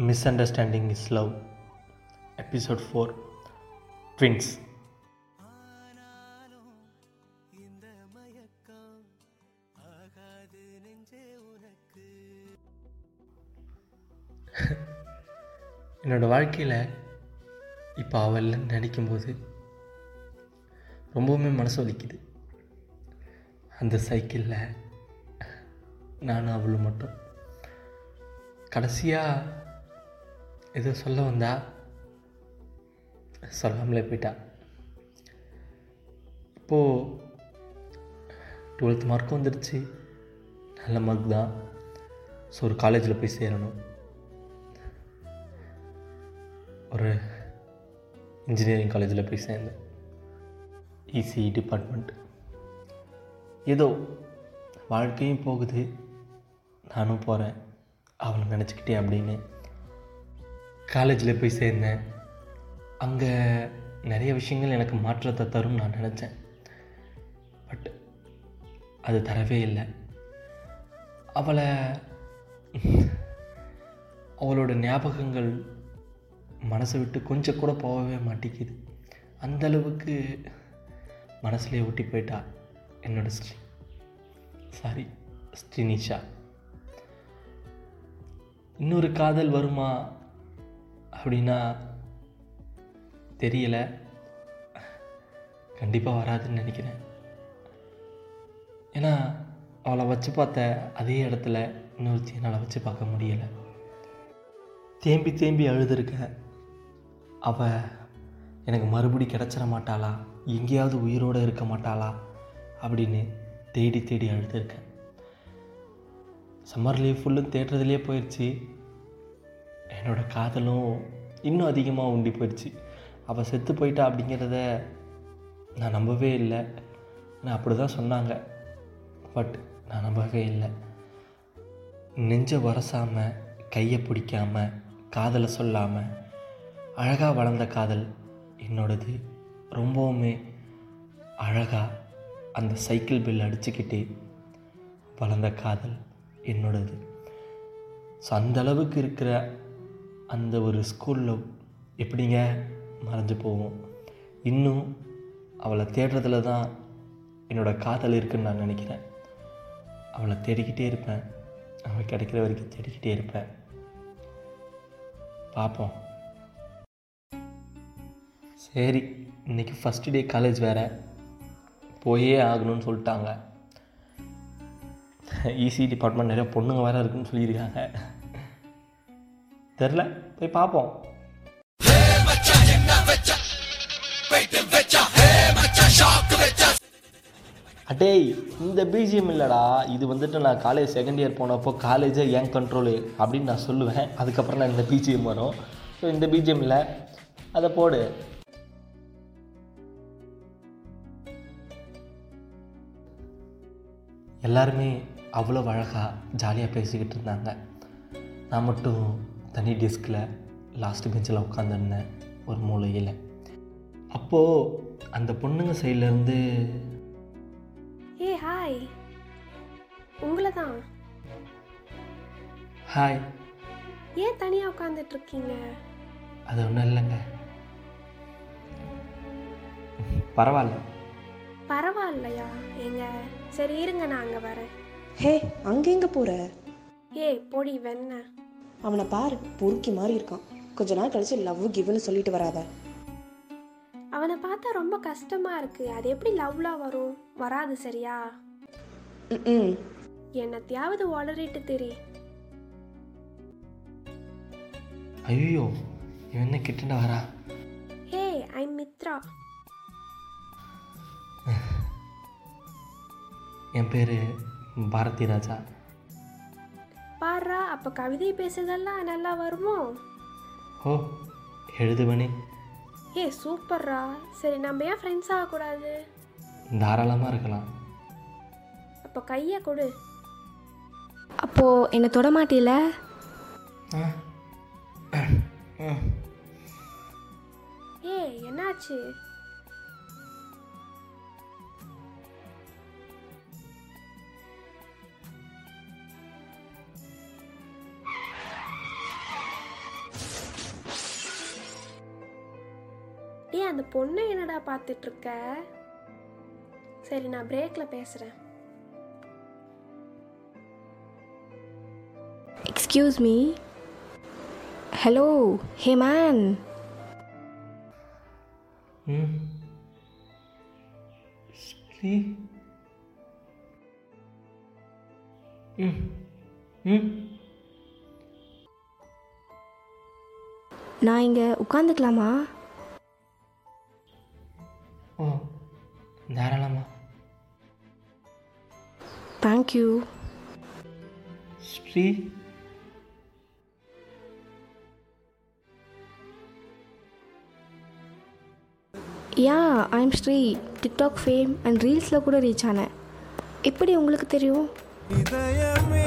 Misunderstanding is love episode four twins என்னோடய வாழ்க்கையில் இப்போ அவள் இல்லைன்னு நினைக்கும்போது ரொம்பவுமே மனசு வலிக்குது அந்த சைக்கிளில் நானும் அவளும் மட்டும். கடைசியாக ஏதோ சொல்ல வந்தா சொல்லாமலே போயிட்டா. இப்போது டுவெல்த் மார்க்கும் வந்துடுச்சு நல்ல மார்க் தான். ஸோ ஒரு காலேஜில் போய் சேரணும். ஒரு இன்ஜினியரிங் காலேஜில் போய் சேர்ந்தேன். இசி டிபார்ட்மெண்ட் ஏதோ வாழ்க்கையும் போகுது. நானும் போகிறேன் அவளை நினச்சிக்கிட்டேன் அப்படின்னு. காலேஜில் போய் சேர்ந்தேன். அங்கே நிறைய விஷயங்கள் எனக்கு மாற்றத்தை தரும்னு நான் நினச்சேன். பட் அது தரவே இல்லை. அவளை அவளோட ஞாபகங்கள் மனசை விட்டு கொஞ்சம் கூட போகவே மாட்டேங்குது. அந்தளவுக்கு மனசுலேயே ஒட்டி போயிட்டா என்னோட ஸ்ரீ சாரி ஸ்ரீனிஷா. இன்னொரு காதல் வருமா? அப்படின்னா தெரியல. கண்டிப்பாக வராதுன்னு நினைக்கிறேன். ஏன்னா அவளை வச்சு பார்த்த அதே இடத்துல இன்னொருத்தி என்னால் வச்சு பார்க்க முடியலை. தேம்பி தேம்பி அழுதுருக்கேன் அவள் எனக்கு மறுபடி கிடச்சிட மாட்டாளா? எங்கேயாவது உயிரோடு இருக்க மாட்டாளா? அப்படின்னு தேடி தேடி அழுதுருக்கேன் சம்மர் லீவ் ஃபுல்லும் தேடுறதுலேயே போயிடுச்சு என்னோடய காதலும் இன்னும் அதிகமாக உண்டி போயிடுச்சு. அவள் செத்து போயிட்டா அப்படிங்கிறத நான் நம்பவே இல்லை. ஆனால் அப்படி தான் சொன்னாங்க. பட் நான் நம்பவே இல்லை. நெஞ்சை வரசாமல் கையை பிடிக்காமல் காதலை சொல்லாமல் அழகாக வளர்ந்த காதல் என்னோடது. ரொம்பவுமே அழகாக அந்த சைக்கிள் பில் அடிச்சுக்கிட்டே வளர்ந்த காதல் என்னோடது. ஸோ அந்த அளவுக்கு இருக்கிற அந்த ஒரு ஸ்கூலில் எப்படிங்க மறைஞ்சு போவோம். இன்னும் அவளை தேடுறதுல தான் என்னோடய காதல் இருக்குன்னு நான் நினைக்கிறேன். அவளை தேடிக்கிட்டே இருப்பேன். அவள் கிடைக்கிற வரைக்கும் தேடிக்கிட்டே இருப்பேன். பார்ப்போம் சரி இன்றைக்கி ஃபஸ்ட்டு டே காலேஜ் வேறு. போயே ஆகணும்னு சொல்லிட்டாங்க. இசி டிபார்ட்மெண்ட் நிறைய பொண்ணுங்க வேறு இருக்குன்னு சொல்லியிருக்காங்க. தெரில போய் பார்ப்போம் அடே இந்த பிஜிஎம் இல்லைடா. இது வந்துட்டு நான் காலேஜ் செகண்ட் இயர் போனப்போ காலேஜே ஏன் கண்ட்ரோலு அப்படின்னு நான் சொல்லுவேன். அதுக்கப்புறம் நான் இந்த பிஜிஎம் வரும். ஸோ இந்த பிஜிஎம் இல்லை. அதை போடு. எல்லாருமே அவ்வளோ அழகாக ஜாலியாக பேசிக்கிட்டு இருந்தாங்க. நான் மட்டும் தனி டெஸ்கில் லாஸ்ட் பெஞ்சில் உட்காந்துருந்தேன் ஒரு மூலையில். அப்போது அந்த பொண்ணுங்க சைட்லேருந்து ஏ ஹாய் உங்களை தான் ஹாய் ஏன் தனியாக உட்காந்துட்டு இருக்கீங்க அது ஒன்றும் இல்லைங்க. பரவாயில்ல. பரவாயில்லையா? ஏங்க சரி இருங்க நான் அங்கே வரேன். ஹே அங்க எங்க போற? ஏய் பொடி வெண்ண அவனை பாரு பொறுக்கி மாதிரி இருக்கான். கொஞ்ச நாள் கழிச்சு லவ் கிவ்னு சொல்லிட்டு வராத. அவனை பார்த்தா ரொம்ப கஷ்டமா இருக்கு. அது எப்படி லவ்லா வரும்? வராது சரியா? ம் என்னத்தையாவது வளரிட்டு தெரி. ஐயோ இவன் என்ன கிட்ட வரா? ஹே ஐ மித்ரா. என் பேர் பாரதி ராஜா. பாரா அப்போ கவிதை பேசுறதெல்லாம் நல்லா வருமோ? ஓ எழுதுவனே ஏ சூப்பர்ரா. சரி நம்ம ஏன் ஃப்ரெண்ட்ஸ் ஆகக்கூடாது தாராளமாக இருக்கலாம். அப்போ கையை கொடு. அப்போ என்னை தொட மாட்டீல? ஏய் என்னாச்சு? அந்த பொண்ணை என்னடா பார்த்துட்டு இருக்க சரி நான் பிரேக்ல பேசுறேன். Excuse me hello hey man Sri நான் இங்கே உட்காந்துக்கலாமா ஓ தாராளமா. Thank you Sri. Yeah I'm Sri TikTok fame and ரீல்ஸில் கூட ரீச் ஆனேன். எப்படி உங்களுக்கு தெரியும்? இதயமே